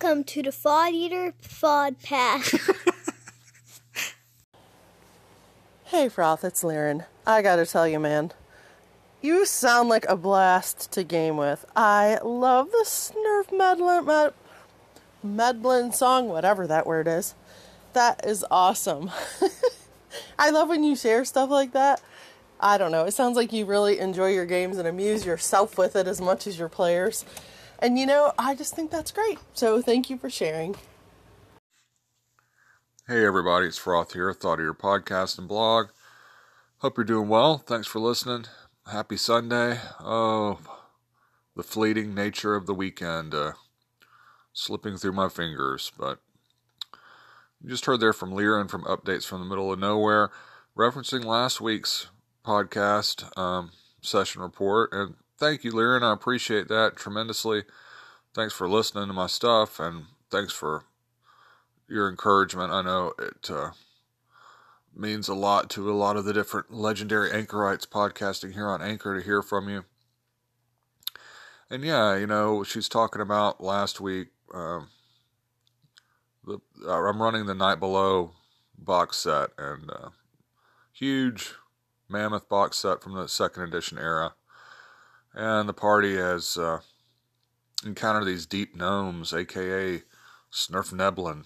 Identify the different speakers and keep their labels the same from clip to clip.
Speaker 1: Welcome to the Fod Eater Fod Pass.
Speaker 2: Hey, Froth, it's Liren. I gotta tell you, man, you sound like a blast to game with. I love the Snurf Medlin, Med, Medlin song, whatever that word is. That is awesome. I love when you share stuff like that. I don't know. It sounds like you really enjoy your games and amuse yourself with it as much as your players. And you know, I just think that's great. So thank you for sharing.
Speaker 3: Hey everybody, it's Froth here, Thought Eater Podcast and blog. Hope you're doing well. Thanks for listening. Happy Sunday. Oh, the fleeting nature of the weekend uh, slipping through my fingers. But you just heard there from Liren from Updates from the Middle of Nowhere, referencing last week's podcast um, session report. And thank you, Liren. I appreciate that tremendously. Thanks for listening to my stuff and thanks for your encouragement. I know it uh, means a lot to a lot of the different legendary anchorites podcasting here on Anchor to hear from you. And yeah, you know, she's talking about last week. Um, the uh, I'm running the Night Below box set and uh, huge mammoth box set from the second edition era. And the party has uh, encountered these deep gnomes, aka Snurfneblin,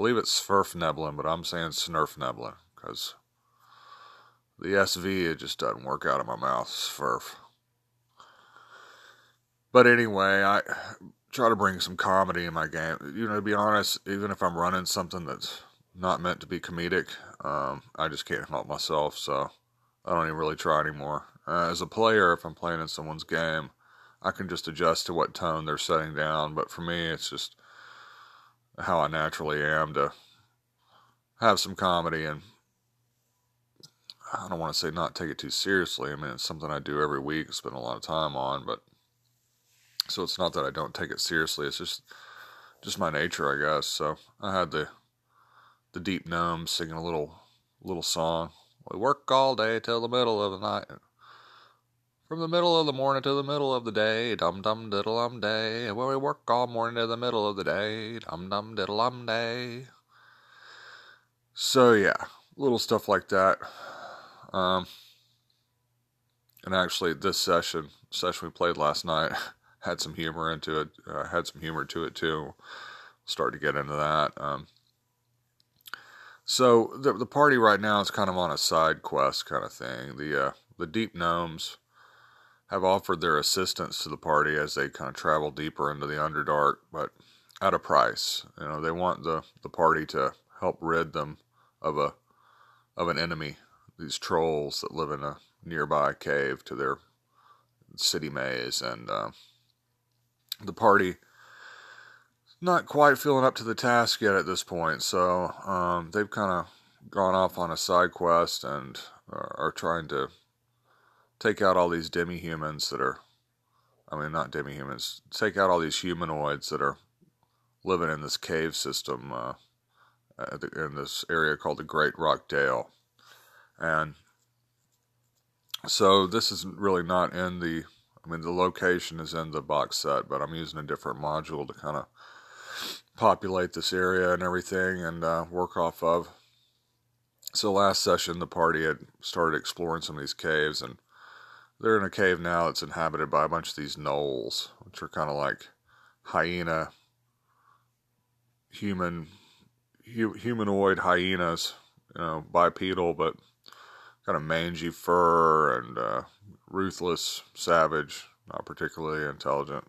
Speaker 3: believe it's Svirfneblin, but I'm saying Snurfneblin because the SV it just doesn't work out of my mouth. Sverf. But anyway, I try to bring some comedy in my game. You know, to be honest, even if I'm running something that's not meant to be comedic, um, I just can't help myself. So I don't even really try anymore. Uh, as a player, if I'm playing in someone's game, I can just adjust to what tone they're setting down. But for me, it's just how I naturally am to have some comedy and I don't want to say not take it too seriously. I mean, it's something I do every week, spend a lot of time on, but so it's not that I don't take it seriously. It's just just my nature, I guess. So I had the the deep gnomes singing a little little song. We work all day till the middle of the night. From the middle of the morning to the middle of the day, dum dum diddle um day. When we work all morning to the middle of the day, dum dum diddle um day. So yeah, little stuff like that. Um, and actually, this session, session we played last night, had some humor into it. Uh, had some humor to it too. Start to get into that. Um, so the the party right now is kind of on a side quest kind of thing. The uh, the deep gnomes have offered their assistance to the party as they kind of travel deeper into the Underdark, but at a price. You know, they want the, the party to help rid them of a of an enemy, these trolls that live in a nearby cave to their city maze, and uh, the party not quite feeling up to the task yet at this point. So um, they've kind of gone off on a side quest and are trying to take out all these demi humans that are, I mean, not demi humans, take out all these humanoids that are living in this cave system uh, in this area called the Great Rock Dale. And so this is really not in the, I mean, the location is in the box set, but I'm using a different module to kind of populate this area and everything and uh, work off of. So last session, the party had started exploring some of these caves and they're in a cave now that's inhabited by a bunch of these gnolls, which are kind of like hyena, human, hu- humanoid hyenas, you know, bipedal, but kind of mangy fur and uh, ruthless, savage, not particularly intelligent.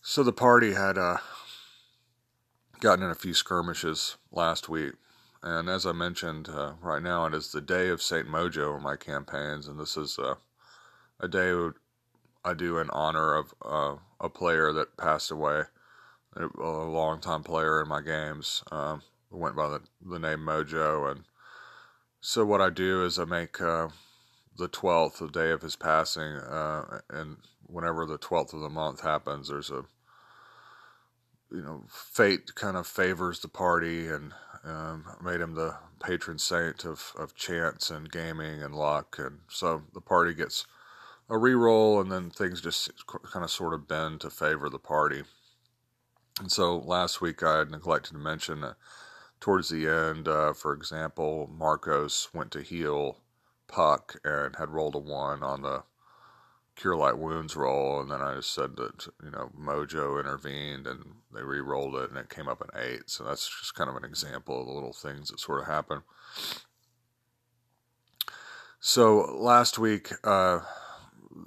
Speaker 3: So the party had uh, gotten in a few skirmishes last week and as I mentioned, uh, right now it is the day of St. Mojo in my campaigns, and this is uh, a day I do in honor of uh, a player that passed away, a, a longtime player in my games, um, went by the, the name Mojo. And so what I do is I make uh, the 12th, the day of his passing, uh, and whenever the 12th of the month happens, there's a you know, fate kind of favors the party and um, made him the patron saint of, of chance and gaming and luck. And so the party gets a re-roll, and then things just kind of sort of bend to favor the party. And so last week I had neglected to mention that towards the end, uh, for example, Marcos went to heal Puck and had rolled a one on the cure light wounds roll, and then I just said that you know Mojo intervened and they re-rolled it, and it came up an eight. So that's just kind of an example of the little things that sort of happen. So last week uh,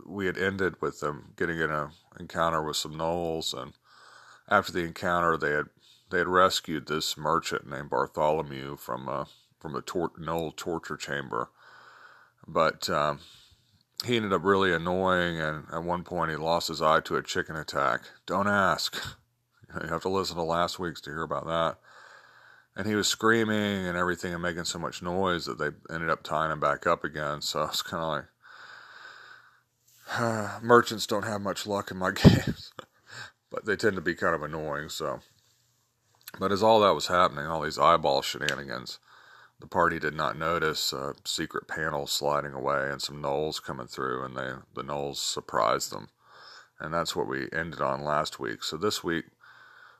Speaker 3: we had ended with them getting in an encounter with some gnolls, and after the encounter, they had they had rescued this merchant named Bartholomew from uh, from a tor- gnoll torture chamber, but um, he ended up really annoying, and at one point he lost his eye to a chicken attack. Don't ask. You have to listen to last week's to hear about that. And he was screaming and everything and making so much noise that they ended up tying him back up again. So it's kind of like merchants don't have much luck in my games, but they tend to be kind of annoying. So, but as all that was happening, all these eyeball shenanigans, the party did not notice a secret panel sliding away and some gnolls coming through, and they the gnolls surprised them, and that's what we ended on last week. So this week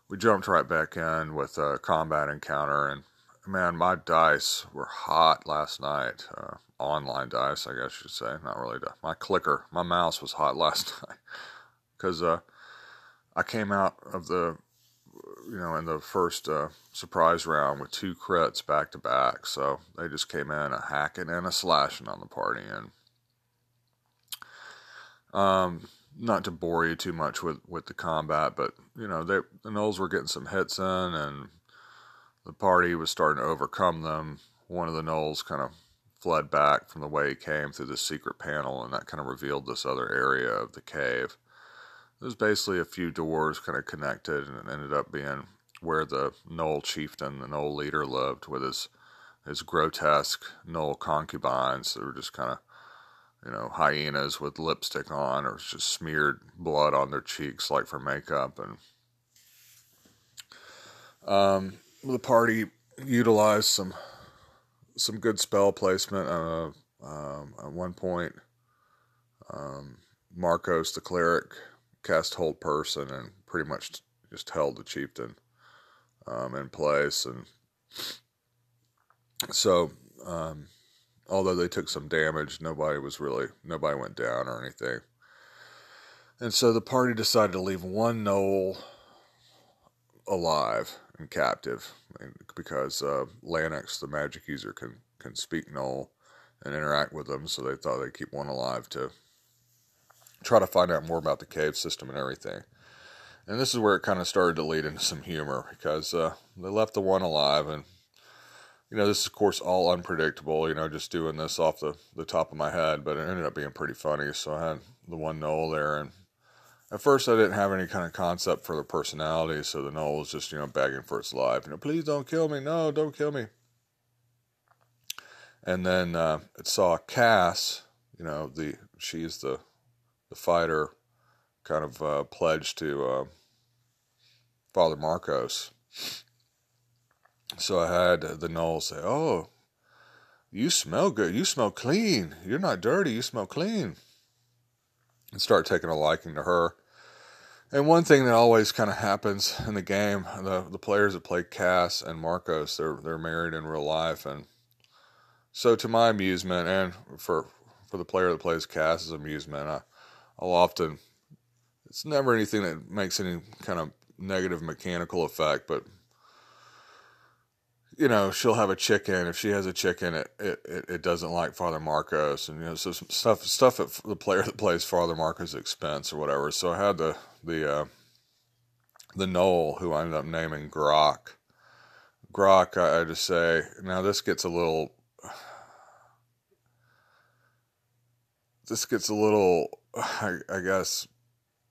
Speaker 3: we jumped right back in with a combat encounter, and man, my dice were hot last night. Uh, online dice, I guess you'd say, not really. My clicker, my mouse was hot last night because uh, I came out of the you know, in the first uh, surprise round with two crits back to back. So they just came in a hacking and a slashing on the party. And um, not to bore you too much with, with the combat, but you know, they, the gnolls were getting some hits in, and the party was starting to overcome them. One of the gnolls kind of fled back from the way he came through the secret panel, and that kind of revealed this other area of the cave. There's basically a few doors kind of connected, and it ended up being where the Gnoll chieftain, the Gnoll leader, lived with his his grotesque Gnoll concubines. They were just kind of, you know, hyenas with lipstick on, or just smeared blood on their cheeks like for makeup. And um, the party utilized some some good spell placement. Uh, um, at one point, um, Marcos the cleric cast hold person and pretty much just held the chieftain um, in place. And so, um, although they took some damage, nobody was really, nobody went down or anything. And so the party decided to leave one gnoll alive and captive because uh, Lanix, the magic user, can, can speak gnoll and interact with them. So they thought they'd keep one alive to try to find out more about the cave system and everything. And this is where it kind of started to lead into some humor because uh, they left the one alive, and you know, this is of course all unpredictable. You know, just doing this off the, the top of my head, but it ended up being pretty funny. So I had the one gnoll there, and at first I didn't have any kind of concept for the personality, so the gnoll was just you know begging for its life. You know, please don't kill me. No, don't kill me. And then uh, it saw Cass. You know, the she's the the fighter kind of uh, pledged to uh, Father Marcos. So I had the gnoll say, "Oh, you smell good. You smell clean. You're not dirty. You smell clean." And start taking a liking to her. And one thing that always kind of happens in the game, the the players that play Cass and Marcos, they're they're married in real life, and so to my amusement, and for for the player that plays Cass's amusement, I I'll often, it's never anything that makes any kind of negative mechanical effect, but you know, she'll have a chicken. If she has a chicken, it, it, it doesn't like Father Marcos, and you know, so some stuff stuff at the player that plays Father Marcos' expense or whatever. So I had the the uh, the gnoll who I ended up naming Grok. Grok, I, I just say now this gets a little this gets a little I, I guess,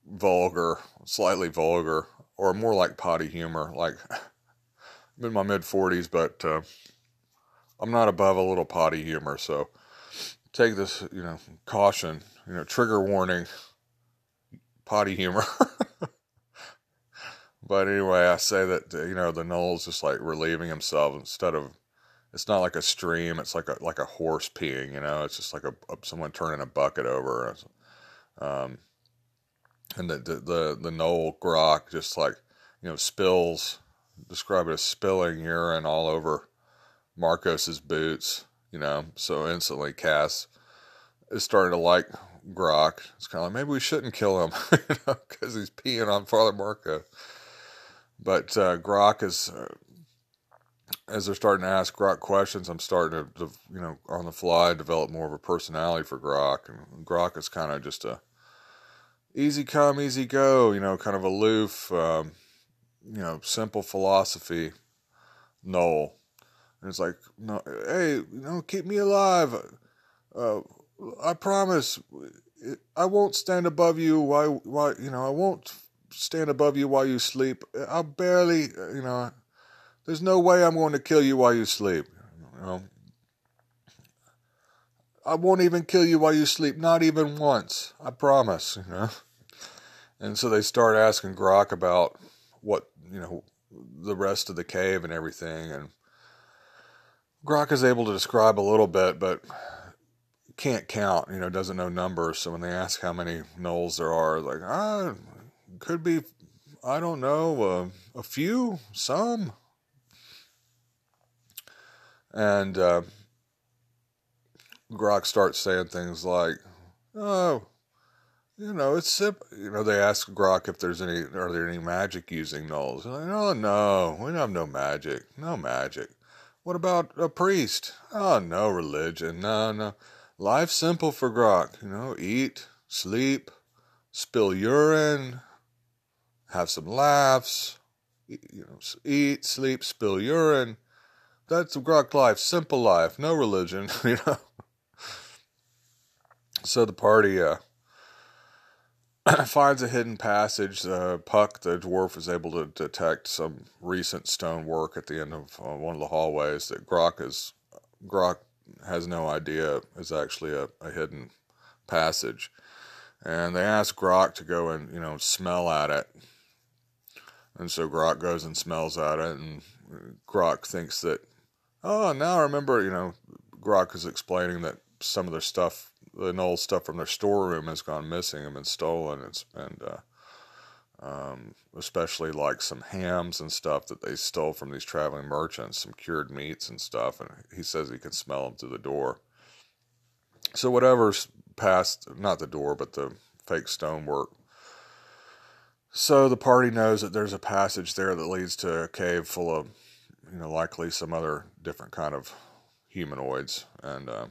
Speaker 3: vulgar, slightly vulgar, or more like potty humor. Like, I'm in my mid 40s, but uh, I'm not above a little potty humor. So take this, you know, caution, you know, trigger warning, potty humor. but anyway, I say that, you know, the gnoll's just like relieving himself instead of it's not like a stream. It's like a like a horse peeing. You know, it's just like a, a someone turning a bucket over. Um, and the, the, the, the gnoll Grok just like you know, spills, describe it as spilling urine all over Marcos's boots, you know. So instantly Cass is starting to like Grok. It's kind of like maybe we shouldn't kill him, you know, because he's peeing on Father Marco. But uh, Grok is, uh, as they're starting to ask Grok questions, I'm starting to, to, you know, on the fly, develop more of a personality for Grok. And Grok is kind of just a easy come, easy go, you know, kind of aloof, um, you know, simple philosophy. Gnoll. And it's like, no, hey, you know, keep me alive. Uh, I promise, I won't stand above you Why, why, you know, I won't stand above you while you sleep. I'll barely, you know, there's no way I'm going to kill you while you sleep. You know, I won't even kill you while you sleep, not even once. I promise, you know. And so they start asking Grok about what, you know, the rest of the cave and everything. And Grok is able to describe a little bit, but can't count, you know, doesn't know numbers. So when they ask how many gnolls there are, like, ah, could be, I don't know, uh, a few, some. And uh, Grok starts saying things like, oh, you know, it's simple. You know, they ask Grok if there's any, are there any magic using gnolls? Like, oh, no, we have no magic. No magic. What about a priest? Oh, no religion. No, no. Life's simple for Grok. You know, eat, sleep, spill urine, have some laughs, you know, eat, sleep, spill urine. That's Grok life. Simple life. No religion, you know. So the party, uh, finds a hidden passage. Uh, Puck, the dwarf, is able to detect some recent stonework at the end of uh, one of the hallways that Grok is Grok has no idea is actually a, a hidden passage. And they ask Grok to go and you know smell at it. And so Grok goes and smells at it, and Grok thinks that, oh, now I remember, you know, Grok is explaining that some of their stuff the old stuff from their storeroom has gone missing and been stolen. It's, and uh, um, especially like some hams and stuff that they stole from these traveling merchants, some cured meats and stuff. And he says he can smell them through the door. So whatever's past, not the door, but the fake stonework. So the party knows that there's a passage there that leads to a cave full of, you know, likely some other different kind of humanoids. And uh,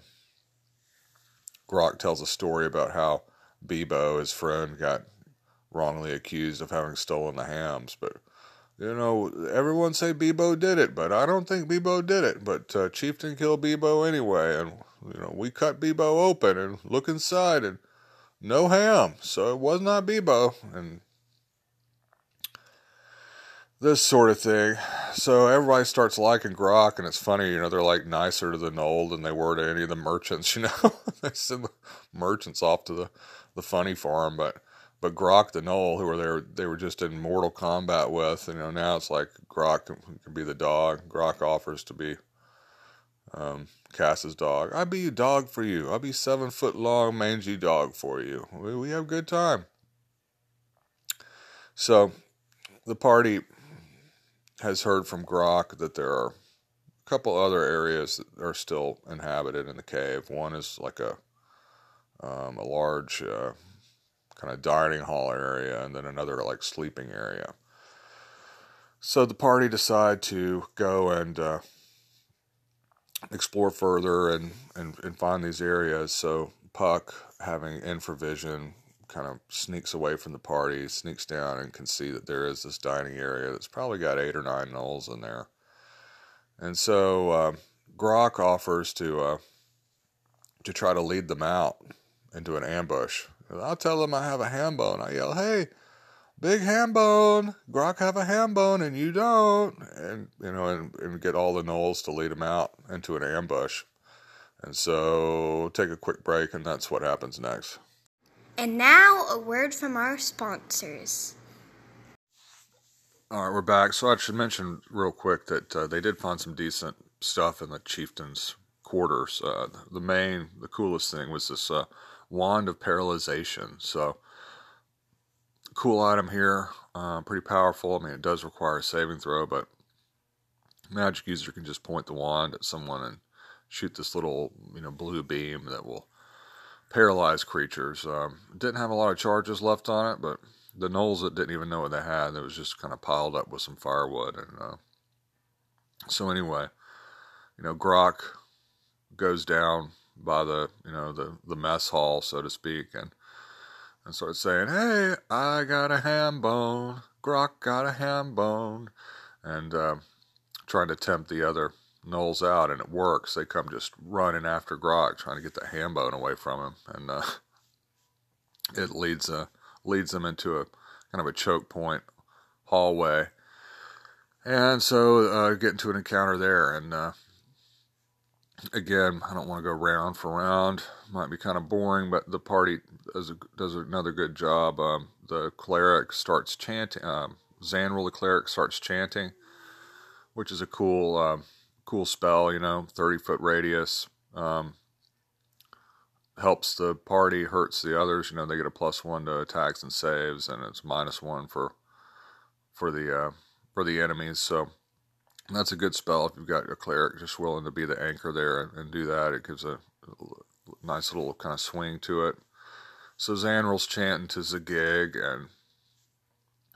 Speaker 3: Grok tells a story about how Bebo, his friend, got wrongly accused of having stolen the hams. But, you know, everyone say Bebo did it, but I don't think Bebo did it. But uh, Chieftain killed Bebo anyway. And, you know, we cut Bebo open and look inside and no ham. So it was not Bebo. And this sort of thing. So everybody starts liking Grok, and it's funny, you know, they're like nicer to the Gnoll than they were to any of the merchants, you know. they send the merchants off to the, the funny farm, but but Grok the Gnoll, who were there, they were just in mortal combat with, you know, now it's like Grok can, can be the dog. Grok offers to be um, Cass's dog. I'll be a dog for you. I'll be seven foot long, mangy dog for you. We, we have a good time. So the party has heard from Grok that there are a couple other areas that are still inhabited in the cave. One is like a um, a large uh, kind of dining hall area, and then another like sleeping area. So the party decide to go and uh, explore further and, and, and find these areas. So Puck, having infravision, kind of sneaks away from the party, sneaks down, and can see that there is this dining area that's probably got eight or nine gnolls in there. And so uh, Grok offers to uh, to try to lead them out into an ambush. I'll tell them I have a ham bone. I yell, "Hey, big ham bone! Grok have a ham bone, and you don't!" And you know, and, and get all the gnolls to lead them out into an ambush. And so, take a quick break, and that's what happens next.
Speaker 1: And now, a word from our sponsors.
Speaker 3: All right, we're back. So I should mention real quick that uh, they did find some decent stuff in the chieftain's quarters. Uh, the main, the coolest thing was this uh, wand of paralyzation. So cool item here. Uh, pretty powerful. I mean, it does require a saving throw, but magic user can just point the wand at someone and shoot this little, you know, blue beam that will paralyze creatures. Um, didn't have a lot of charges left on it, but the gnolls that didn't even know what they had, it was just kind of piled up with some firewood. And uh, so anyway, you know, Grok goes down by the, you know, the the mess hall, so to speak, and and starts saying, "Hey, I got a ham bone. Grok got a ham bone," and uh, trying to tempt the other gnolls out, and it works. They come just running after Grok, trying to get the ham bone away from him, and uh, it leads uh, leads them into a kind of a choke point hallway, and so uh, get into an encounter there, and uh, again, I don't want to go round for round. Might be kind of boring, but the party does a, does another good job. Um, the cleric starts chanting. Um, Zanril, the cleric, starts chanting which is a cool um, cool spell. You know, thirty foot radius um, helps the party, hurts the others. You know, they get a plus one to attacks and saves, and it's minus one for for the uh, for the enemies. So that's a good spell if you've got a cleric just willing to be the anchor there and, and do that. It gives a nice little kind of swing to it. So Zanril's chanting to Zagig, and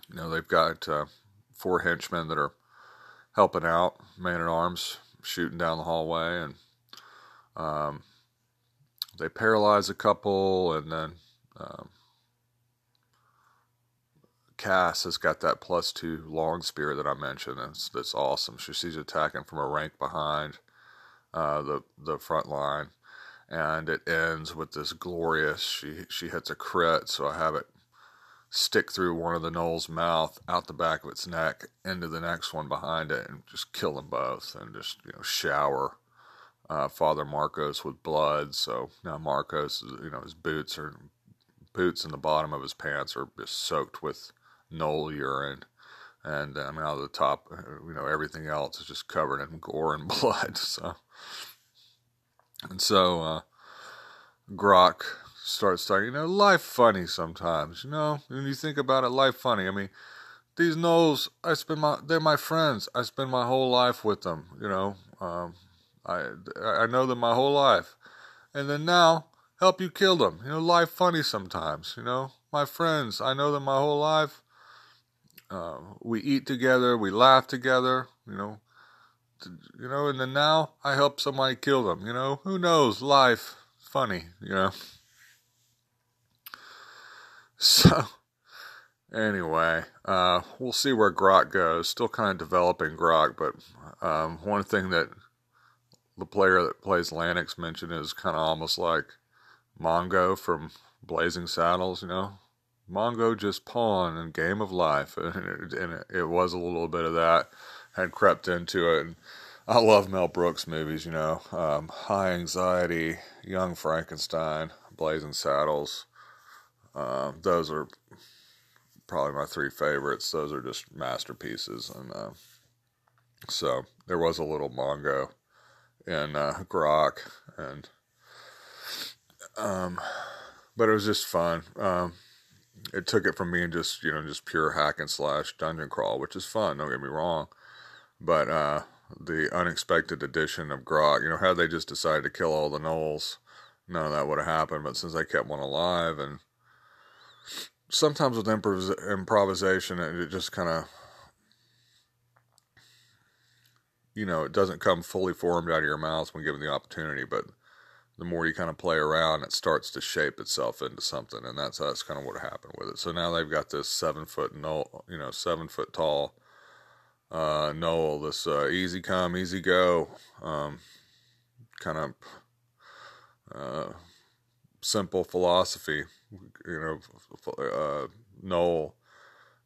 Speaker 3: you know they've got uh, four henchmen that are helping out, man at arms, shooting down the hallway, and um, they paralyze a couple, and then um, Cass has got that plus two long spear that I mentioned. That's that's awesome. She, she's attacking from a rank behind uh, the the front line, and it ends with this glorious. She she hits a crit, so I have it stick through one of the gnolls' mouth, out the back of its neck, into the next one behind it, and just kill them both, and just you know shower uh, Father Marcos with blood. So now Marcos, you know, his boots are boots in the bottom of his pants are just soaked with gnoll urine, and I mean out of the top, you know, everything else is just covered in gore and blood. So and so uh, Grok starts talking, you know, life funny sometimes, you know, when you think about it, life funny. I mean, these gnolls, I spend my, they're my friends. I spend my whole life with them, you know. Um, I, I know them my whole life. And then now, help you kill them. You know, life funny sometimes, you know. My friends, I know them my whole life. Uh, we eat together, we laugh together, you know. You know, and then now I help somebody kill them, you know. Who knows? Life, funny, you know. So, anyway, uh, we'll see where Grok goes. Still kind of developing Grok, but um, one thing that the player that plays Lanix mentioned is kind of almost like Mongo from Blazing Saddles, you know? Mongo just pawn in Game of Life, and, it, and it, was a little bit of that had crept into it. And I love Mel Brooks movies, you know, um, High Anxiety, Young Frankenstein, Blazing Saddles. Uh, those are probably my three favorites. Those are just masterpieces, and uh, so there was a little Mongo in uh, Grok, and um, but it was just fun. Um, it took it from being just you know just pure hack and slash dungeon crawl, which is fun. Don't get me wrong, but uh, the unexpected addition of Grok, you know, had they just decided to kill all the gnolls, none of that would have happened. But since they kept one alive and sometimes with improv- improvisation, it just kind of, you know, it doesn't come fully formed out of your mouth when given the opportunity, but the more you kind of play around, it starts to shape itself into something, and that's that's kind of what happened with it. So now they've got this seven foot gnoll, you know, seven foot tall uh, this uh, easy come, easy go, um, kind of uh, simple philosophy you know, uh, Gnoll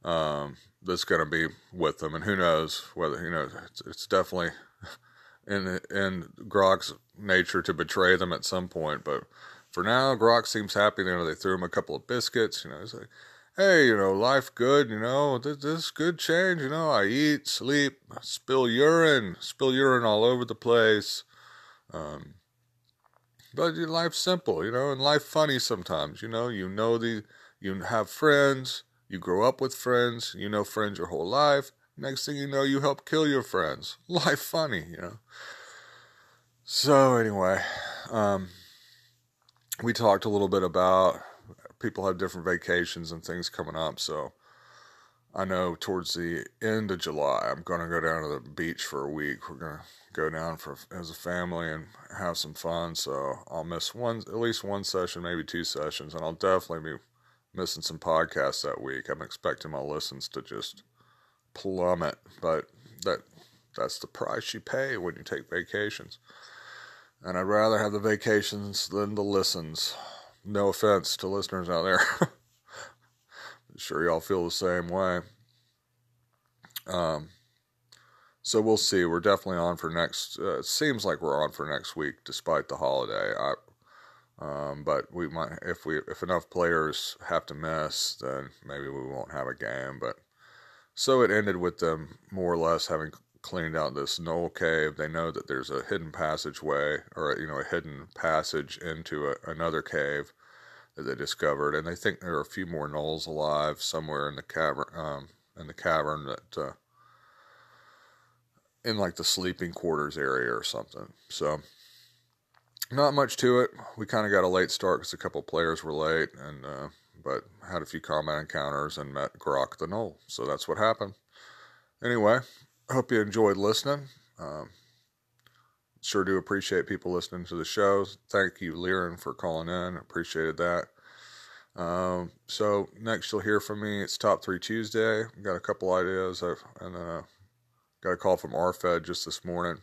Speaker 3: um, that's going to be with them, and who knows whether you know it's, it's definitely in in Grok's nature to betray them at some point. But for now, Grok seems happy. You know, they threw him a couple of biscuits. You know, he's like, "Hey, you know, life good. You know, this, this good change. You know, I eat, sleep, spill urine, spill urine all over the place." Um, but life's simple, you know, and life funny sometimes, you know. You know the you have friends, You grow up with friends, you know friends your whole life. Next thing you know, you help kill your friends. Life funny, you know. So anyway, um, we talked a little bit about people have different vacations and things coming up. So I know towards the end of July, I'm going to go down to the beach for a week. We're going to go down for as a family and have some fun. So I'll miss one, at least one session, maybe two sessions, and I'll definitely be missing some podcasts that week. I'm expecting my listens to just plummet, but that that's the price you pay when you take vacations. And I'd rather have the vacations than the listens. No offense to listeners out there. sure y'all feel the same way. Um, so we'll see. We're definitely on for next. Uh, it seems like we're on for next week, despite the holiday. I, um, but we might, if we, if enough players have to miss, then maybe we won't have a game. But so it ended with them more or less having cleaned out this gnoll cave. They know that there's a hidden passageway, or you know, a hidden passage into a, another cave they discovered, and they think there are a few more gnolls alive somewhere in the cavern. Um, in the cavern that. Uh, in like the sleeping quarters area or something. So not much to it. We kind of got a late start because a couple players were late, and uh, but had a few combat encounters and met Grok the Gnoll. So that's what happened. Anyway, hope you enjoyed listening. Um, sure do appreciate people listening to the shows. Thank you, Liren, for calling in. Appreciated that. Um, so next you'll hear from me. It's Top Three Tuesday. Got a couple ideas, I've, and uh, got a call from RFED just this morning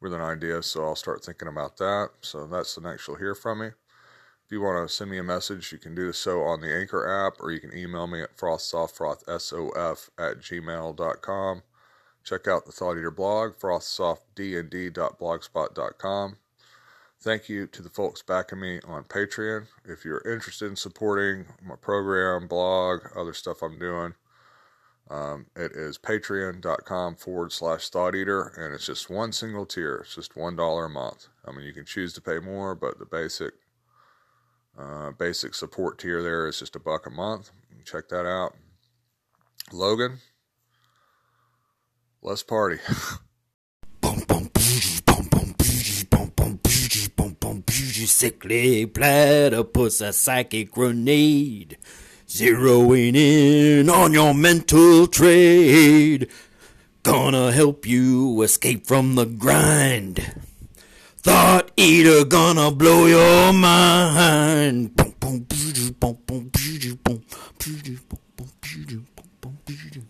Speaker 3: with an idea, so I'll start thinking about that. So that's the next you'll hear from me. If you want to send me a message, you can do so on the Anchor app, or you can email me at frostsoftfrothsof at gmail.com. Check out the Thought Eater blog, frostsoftdnd.blogspot.com. Thank you to the folks backing me on Patreon. If you're interested in supporting my program, blog, other stuff I'm doing, um, it is patreon.com forward slash thought eater, and it's just one single tier. It's just $1 a month. I mean, you can choose to pay more, but the basic uh, basic support tier there is just a buck a month. Check that out. Logan, let's party.
Speaker 4: Sickly platypus, a psychic grenade. Zeroing in on your mental trade. Gonna help you escape from the grind. Thought eater gonna blow your mind. Boom, boom, boom, boom, boom, boom, boom, boom, boom, boom.